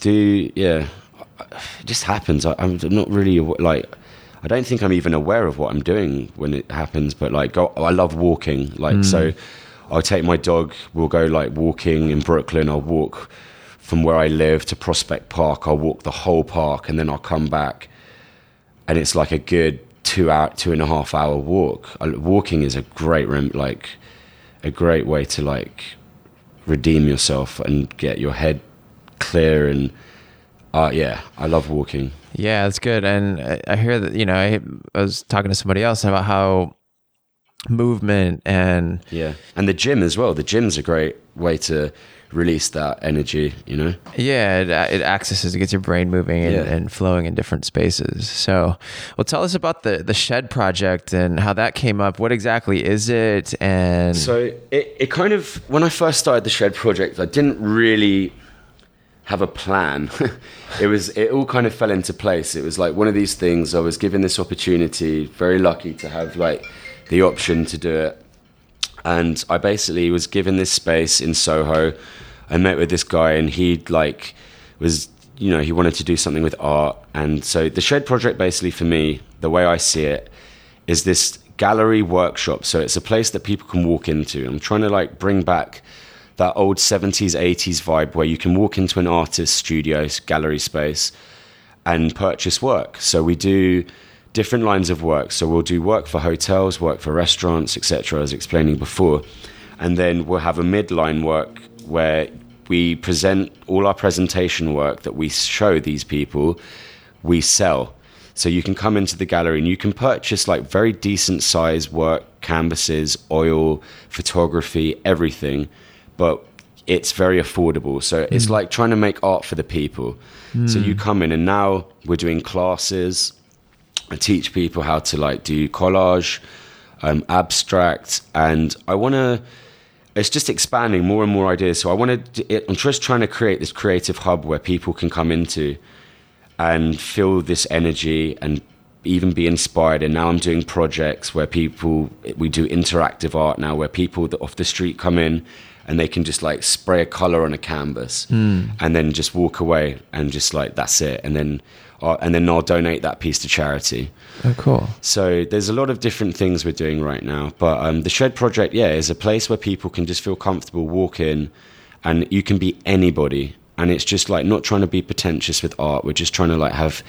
do, yeah it [SIGHS] just happens. I, am not really like. I don't think I'm even aware of what I'm doing when it happens. But like, go, I love walking. Like, mm. so I'll take my dog. We'll go like walking in Brooklyn. I'll walk from where I live to Prospect Park. I'll walk the whole park, and then I'll come back, and it's like a good two hour, two and a half hour walk. Walking is a great like a great way to like redeem yourself and get your head clear and uh, yeah, I love walking. Yeah, that's good. And I hear that, you know, I, I was talking to somebody else about how movement and. Yeah. And the gym as well. The gym's a great way to release that energy, you know? Yeah, it, uh, it accesses, it gets your brain moving and, Yeah. and flowing in different spaces. So, well, tell us about the the Shed project and how that came up. What exactly is it? And So it, it kind of, when I first started the Shed project, I didn't really have a plan. [LAUGHS] it was, it all kind of fell into place. It was like one of these things, I was given this opportunity, very lucky to have like the option to do it. And I basically was given this space in Soho. I met with this guy and he like was, you know, he wanted to do something with art. And so the Shed project basically for me, the way I see it, is this gallery workshop. So it's a place that people can walk into. I'm trying to like bring back that old 70s, 80s vibe where you can walk into an artist's studio, gallery space, and purchase work. So we do different lines of work. So we'll do work for hotels, work for restaurants, etc. As explaining before, and then we'll have a midline work where we present all our presentation work that we show these people, we sell. So you can come into the gallery and you can purchase like very decent size work, canvases, oil, photography, everything, but it's very affordable. So it's like trying to make art for the people. So you come in and now we're doing classes. I teach people how to like do collage, um, abstract, and I want to. It's just expanding more and more ideas. So I want to. I'm just trying to create this creative hub where people can come into and feel this energy and even be inspired. And now I'm doing projects where people, we do interactive art now, where people that off the street come in and they can just like spray a color on a canvas and then just walk away and just like that's it. And then, uh, and then I'll donate that piece to charity. oh, cool. So there's a lot of different things we're doing right now. But um, the Shed Project, yeah, is a place where people can just feel comfortable, walk in, and you can be anybody. And it's just like not trying to be pretentious with art. We're just trying to like have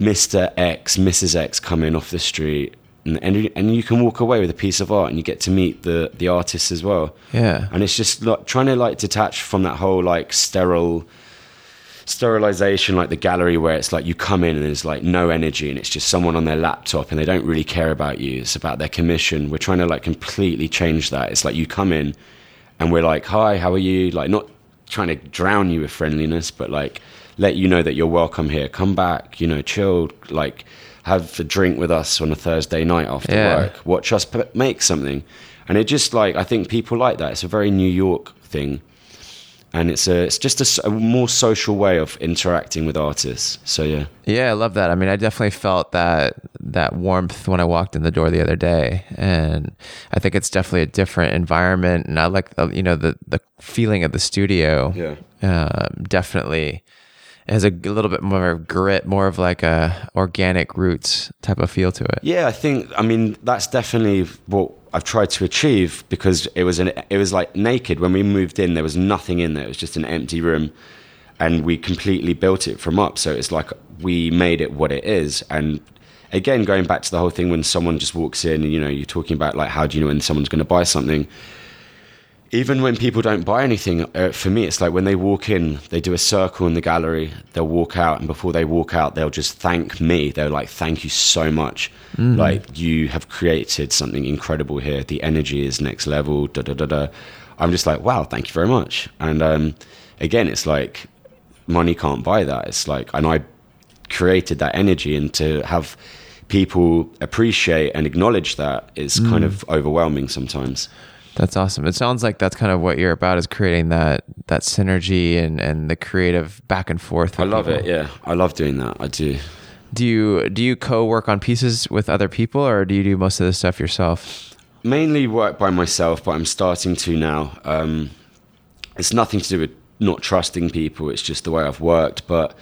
Mr. X, Mrs. X come in off the street. And, and, you- and you can walk away with a piece of art and you get to meet the, the artists as well. Yeah. And it's just like trying to like detach from that whole like sterile sterilization like the gallery where it's like you come in and there's like no energy and it's just someone on their laptop and they don't really care about you. It's about their commission. We're trying to like completely change that. It's like you come in and we're like hi how are you? Like not trying to drown you with friendliness but like let you know that you're welcome here. Come back you know chill like have a drink with us on a thursday night after Yeah. work watch us p- make something and it just like i think people like that it's a very new york thing and it's a it's just a more social way of interacting with artists. So yeah, Yeah, I love that. I mean, I definitely felt that that warmth when I walked in the door the other day, and I think it's definitely a different environment. And I like uh, you know the the feeling of the studio. Yeah. um, definitely has a little bit more of grit, more of like a organic roots type of feel to it. yeah. I think I mean that's definitely what I've tried to achieve because it was an it was like naked when we moved in. There was nothing in there. It was just an empty room, and we completely built it from up. So it's like we made it what it is. And again, going back to the whole thing when someone just walks in, and you know, you're talking about like how do you know when someone's going to buy something. Even when people don't buy anything, uh, for me, it's like when they walk in, they do a circle in the gallery, they'll walk out, and before they walk out, they'll just thank me. They're like, "Thank you so much. Like you have created something incredible here. The energy is next level." Da da da da. I'm just like, "Wow, thank you very much." And um, again, it's like money can't buy that. It's like, and I created that energy, and to have people appreciate and acknowledge that is kind of overwhelming sometimes. That's awesome. It sounds like that's kind of what you're about is creating that that synergy and and the creative back and forth. I love people. it. Yeah, I love doing that. I do. Do you do you co-work on pieces with other people, or do you do most of the stuff yourself? Mainly work by myself, but I'm starting to now. Um, it's nothing to do with not trusting people. It's just the way I've worked. But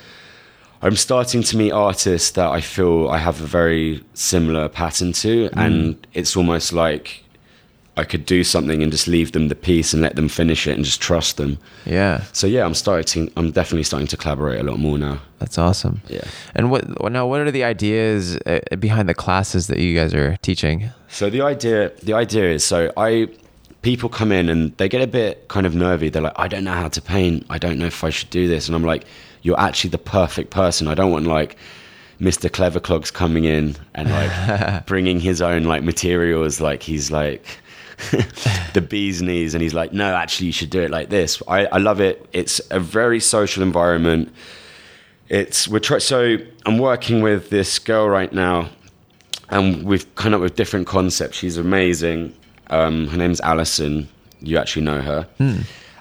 I'm starting to meet artists that I feel I have a very similar pattern to, and it's almost like I could do something and just leave them the piece and let them finish it and just trust them. Yeah, So yeah, I'm starting. I'm definitely starting to collaborate a lot more now. that's awesome. Yeah. And what now? What are the ideas uh, behind the classes that you guys are teaching? So the idea, the idea is, so I, people come in and they get a bit kind of nervy. They're like, I don't know how to paint. I don't know if I should do this. And I'm like, you're actually the perfect person. I don't want like Mr. Cleverclogs coming in and like [LAUGHS] bringing his own like materials. Like he's like [LAUGHS] the bee's knees, and he's like, no, actually, you should do it like this. I, I love it. It's a very social environment. It's we're try- so I'm working with this girl right now, and we've come up with different concepts. She's amazing. Um, her name's Alison. You actually know her.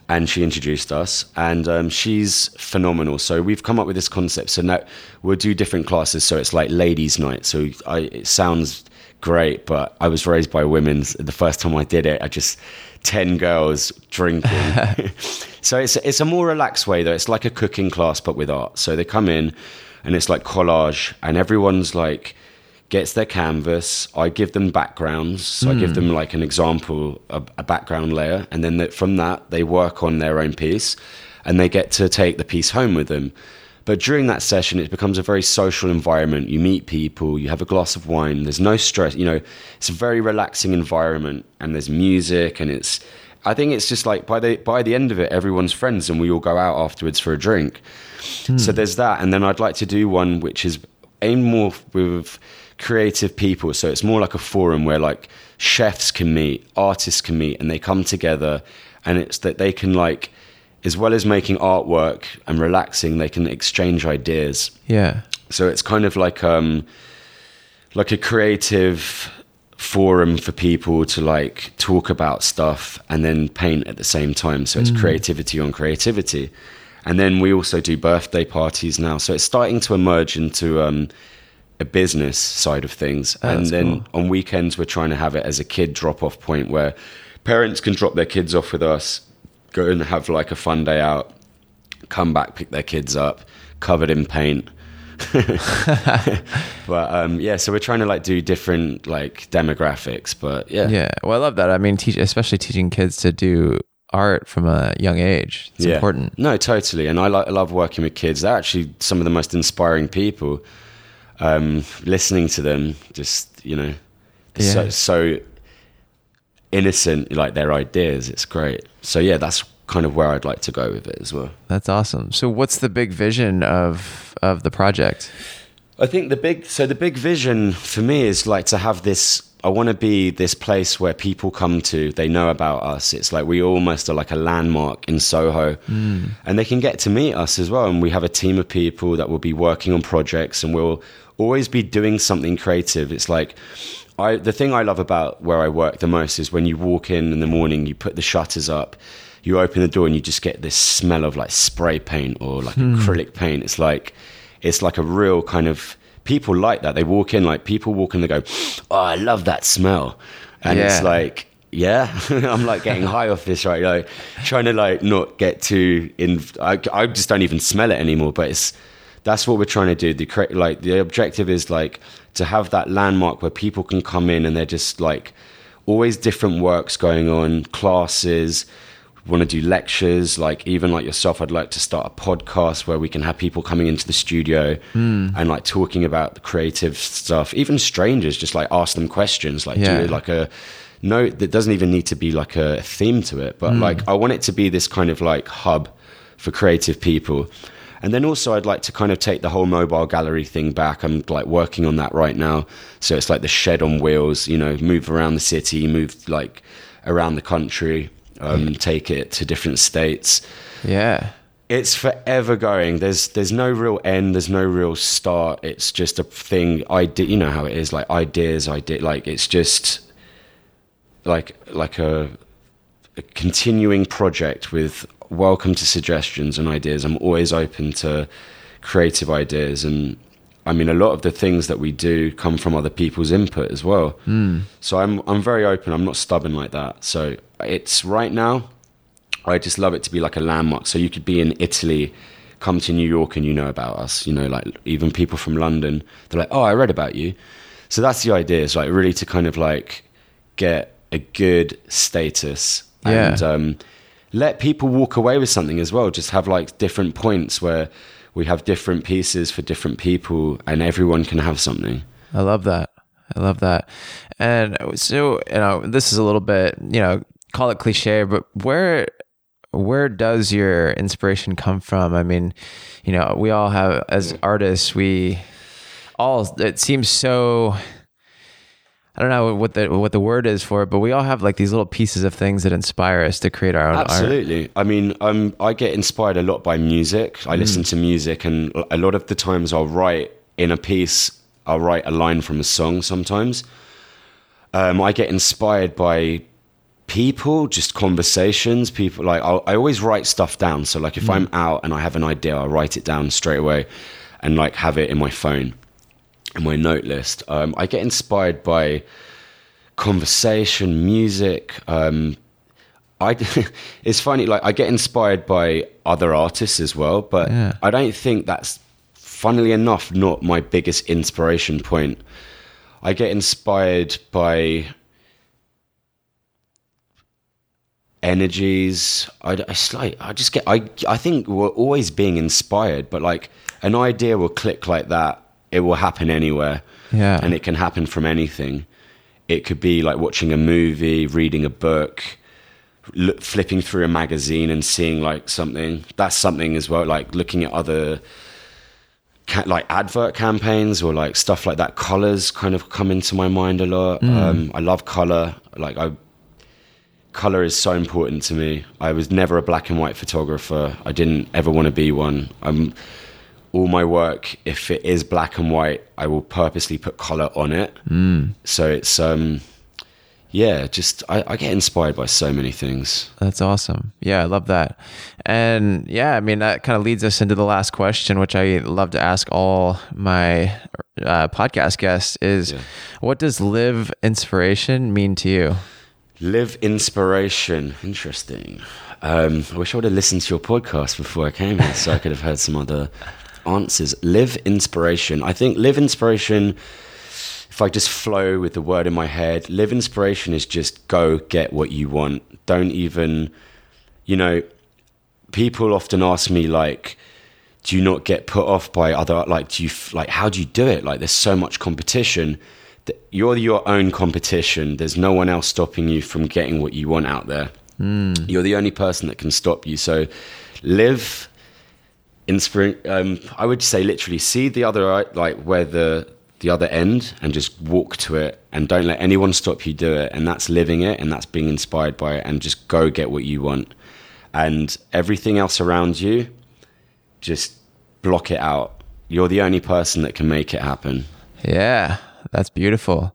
And she introduced us, and um, she's phenomenal. So we've come up with this concept. So now we'll do different classes. So it's like ladies' night. So I, it sounds great, but I was raised by women. The first time I did it, I just ten girls drinking. [LAUGHS] [LAUGHS] so it's it's a more relaxed way though. It's like a cooking class, but with art. So they come in, and it's like collage, and everyone's like gets their canvas. I give them backgrounds. So I give hmm. them like an example, a, a background layer, and then from that they work on their own piece, and they get to take the piece home with them. But during that session, it becomes a very social environment. You meet people, you have a glass of wine. There's no stress. You know, it's a very relaxing environment, and there's music, and it's. I think it's just like by the by the end of it, everyone's friends, and we all go out afterwards for a drink. So hmm. there's that, and then I'd like to do one which is aimed more with creative people. So it's more like a forum where like chefs can meet, artists can meet, and they come together, and it's that they can like, as well as making artwork and relaxing, they can exchange ideas. Yeah. So it's kind of like um like a creative forum for people to like talk about stuff and then paint at the same time. So it's creativity on creativity. And then we also do birthday parties now. So it's starting to emerge into um a business side of things. and then cool. on weekends we're trying to have it as a kid drop off point where parents can drop their kids off with us, go and have like a fun day out, come back, pick their kids up, covered in paint. [LAUGHS] but um, yeah, so we're trying to like do different like demographics, but yeah, Yeah. Well, I love that. I mean, teach, especially teaching kids to do art from a young age. It's Yeah. important. No, totally. And I, lo- I love working with kids. They're actually some of the most inspiring people. Um, listening to them, just you know, Yeah. so so innocent, like their ideas. It's great. So yeah, that's kind of where I'd like to go with it as well. That's awesome. So, what's the big vision of of the project? I think the big so the big vision for me is like to have this I want to be this place where people come to they know about us it's like we almost are like a landmark in Soho mm. and they can get to meet us as well and we have a team of people that will be working on projects and we'll always be doing something creative it's like I the thing I love about where I work the most is when you walk in in the morning you put the shutters up you open the door and you just get this smell of like spray paint or like hmm. acrylic paint it's like it's like a real kind of people like that. They walk in like people walk in, they go, "Oh, I love that smell," and it's like, yeah, [LAUGHS] I'm like getting high off this right, like trying to like not get too in. I, I just don't even smell it anymore. But it's that's what we're trying to do. The like the objective is like to have that landmark where people can come in and they're just like always different works going on, classes want to do lectures like even like yourself i'd like to start a podcast where we can have people coming into the studio hmm. and like talking about the creative stuff. Even strangers just like ask them questions like Yeah. do like a no that doesn't even need to be like a theme to it but hmm. like i want it to be this kind of like hub for creative people and then also i'd like to kind of take the whole mobile gallery thing back. I'm like working on that right now. So it's like the shed on wheels you know move around the city move like around the country um, take it to different states. Yeah. it's forever going. There's there's no real end. There's no real start. It's just a thing. I you know how it is like ideas idea like it's just like like a, a continuing project with welcome to suggestions and ideas i'm always open to creative ideas and i mean a lot of the things that we do come from other people's input as well hmm. so i'm i'm very open i'm not stubborn like that so it's right now I just love it to be like a landmark. So you could be in Italy, come to New York, and you know about us. You know, like even people from London, they're like, "Oh, I read about you." So that's the idea. Is like really to kind of like get a good status Yeah. and um, let people walk away with something as well. Just have like different points where we have different pieces for different people, and everyone can have something. I love that. I love that. And so, you know, this is a little bit, you know, call it cliche, but where where does your inspiration come from? I mean, you know, we all have as artists, we all it seems so I don't know what the what the word is for it, but we all have like these little pieces of things that inspire us to create our own art. Absolutely. I mean, um, I get inspired a lot by music. I listen to music, and a lot of the times I'll write in a piece. I'll write a line from a song. Sometimes um, I get inspired by people, just conversations. People like I'll, I always write stuff down. So like if I'm out and I have an idea, I'll write it down straight away, and like have it in my phone, in my note list. Um, I get inspired by conversation, music. Um, I [LAUGHS] it's funny like I get inspired by other artists as well, but Yeah. I don't think that's funnily enough not my biggest inspiration point. I get inspired by energies. I, I like I just get I I think we're always being inspired, but like an idea will click like that. It will happen anywhere, Yeah. and it can happen from anything. It could be like watching a movie, reading a book, l- flipping through a magazine and seeing like something. That's something as well. Like looking at other ca- like advert campaigns or like stuff like that. Colors kind of come into my mind a lot. Um, I love color. Like I, color is so important to me. I was never a black and white photographer. I didn't ever want to be one. I'm all my work. If it is black and white, I will purposely put color on it. Mm. So it's um, yeah. Just I, I get inspired by so many things. That's awesome. Yeah, I love that. And yeah, I mean, that kind of leads us into the last question, which I love to ask all my uh, podcast guests is Yeah. what does live inspiration mean to you? Live inspiration. Interesting. Um, I wish I would have listened to your podcast before I came here so I could have heard some other answers. Live inspiration. I think live inspiration, if I just flow with the word in my head, live inspiration is just go get what you want. Don't even, you know, people often ask me, like, do you not get put off by other, like, do you, like, how do you do it? Like, there's so much competition that you're your own competition. There's no one else stopping you from getting what you want out there. Hmm. You're the only person that can stop you. So live inspire um, I would say literally see the other like where the the other end and just walk to it and don't let anyone stop you do it. And that's living it and that's being inspired by it and just go get what you want. And everything else around you just block it out. You're the only person that can make it happen. Yeah, that's beautiful.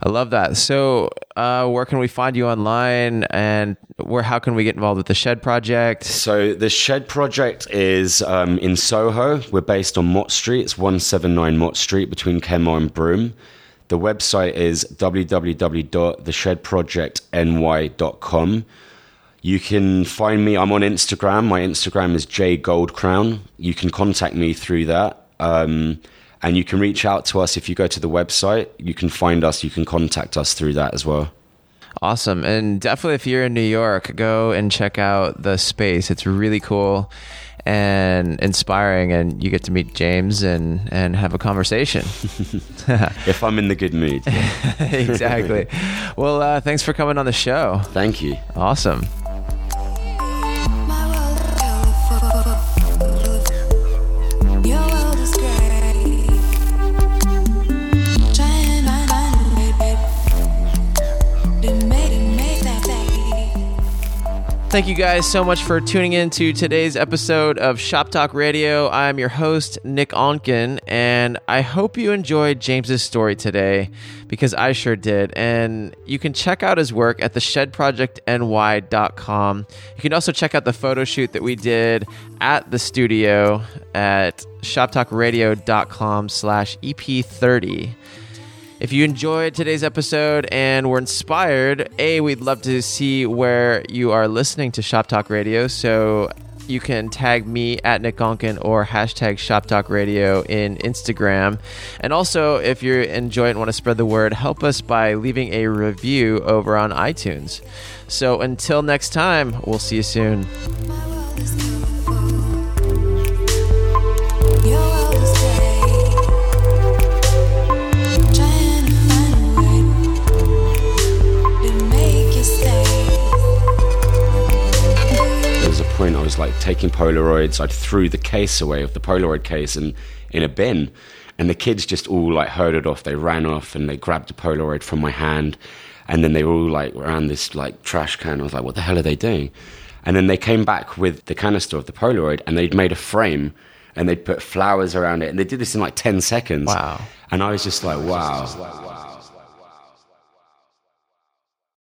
I love that. So, uh, where can we find you online, and where? How can we get involved with the Shed Project? So the Shed project is um, in Soho. We're based on Mott Street. It's 179 Mott Street between Kenmare and Broome. The website is www.theshedprojectny.com. You can find me. I'm on Instagram. My Instagram is jgoldcrown. You can contact me through that. Um, and you can reach out to us if you go to the website. You can find us. You can contact us through that as well. Awesome. And definitely, if you're in New York, go and check out the space. It's really cool and inspiring, and you get to meet James and, and have a conversation. [LAUGHS] [LAUGHS] If I'm in the good mood. yeah. [LAUGHS] exactly. well, uh, thanks for coming on the show. Thank you. Awesome. Thank you guys so much for tuning in to today's episode of Shop Talk Radio. I'm your host, Nick Onken, and I hope you enjoyed James's story today because I sure did. And you can check out his work at theshedprojectny.com. You can also check out the photo shoot that we did at the studio at shoptalkradio.com slash EP30. If you enjoyed today's episode and were inspired, A, we'd love to see where you are listening to Shop Talk Radio. So you can tag me at Nick Onken or hashtag Shop Talk Radio in Instagram. And also, if you enjoy it and want to spread the word, help us by leaving a review over on iTunes. So until next time, we'll see you soon. Point I was like taking Polaroids. I'd threw the case away of the Polaroid case, and in a bin. And the kids just all like herded off. They ran off and they grabbed a Polaroid from my hand. And then they were all like around this like trash can. I was like, what the hell are they doing? And then they came back with the canister of the Polaroid and they'd made a frame and they'd put flowers around it. And they did this in like 10 seconds. Wow. And I was just like, wow.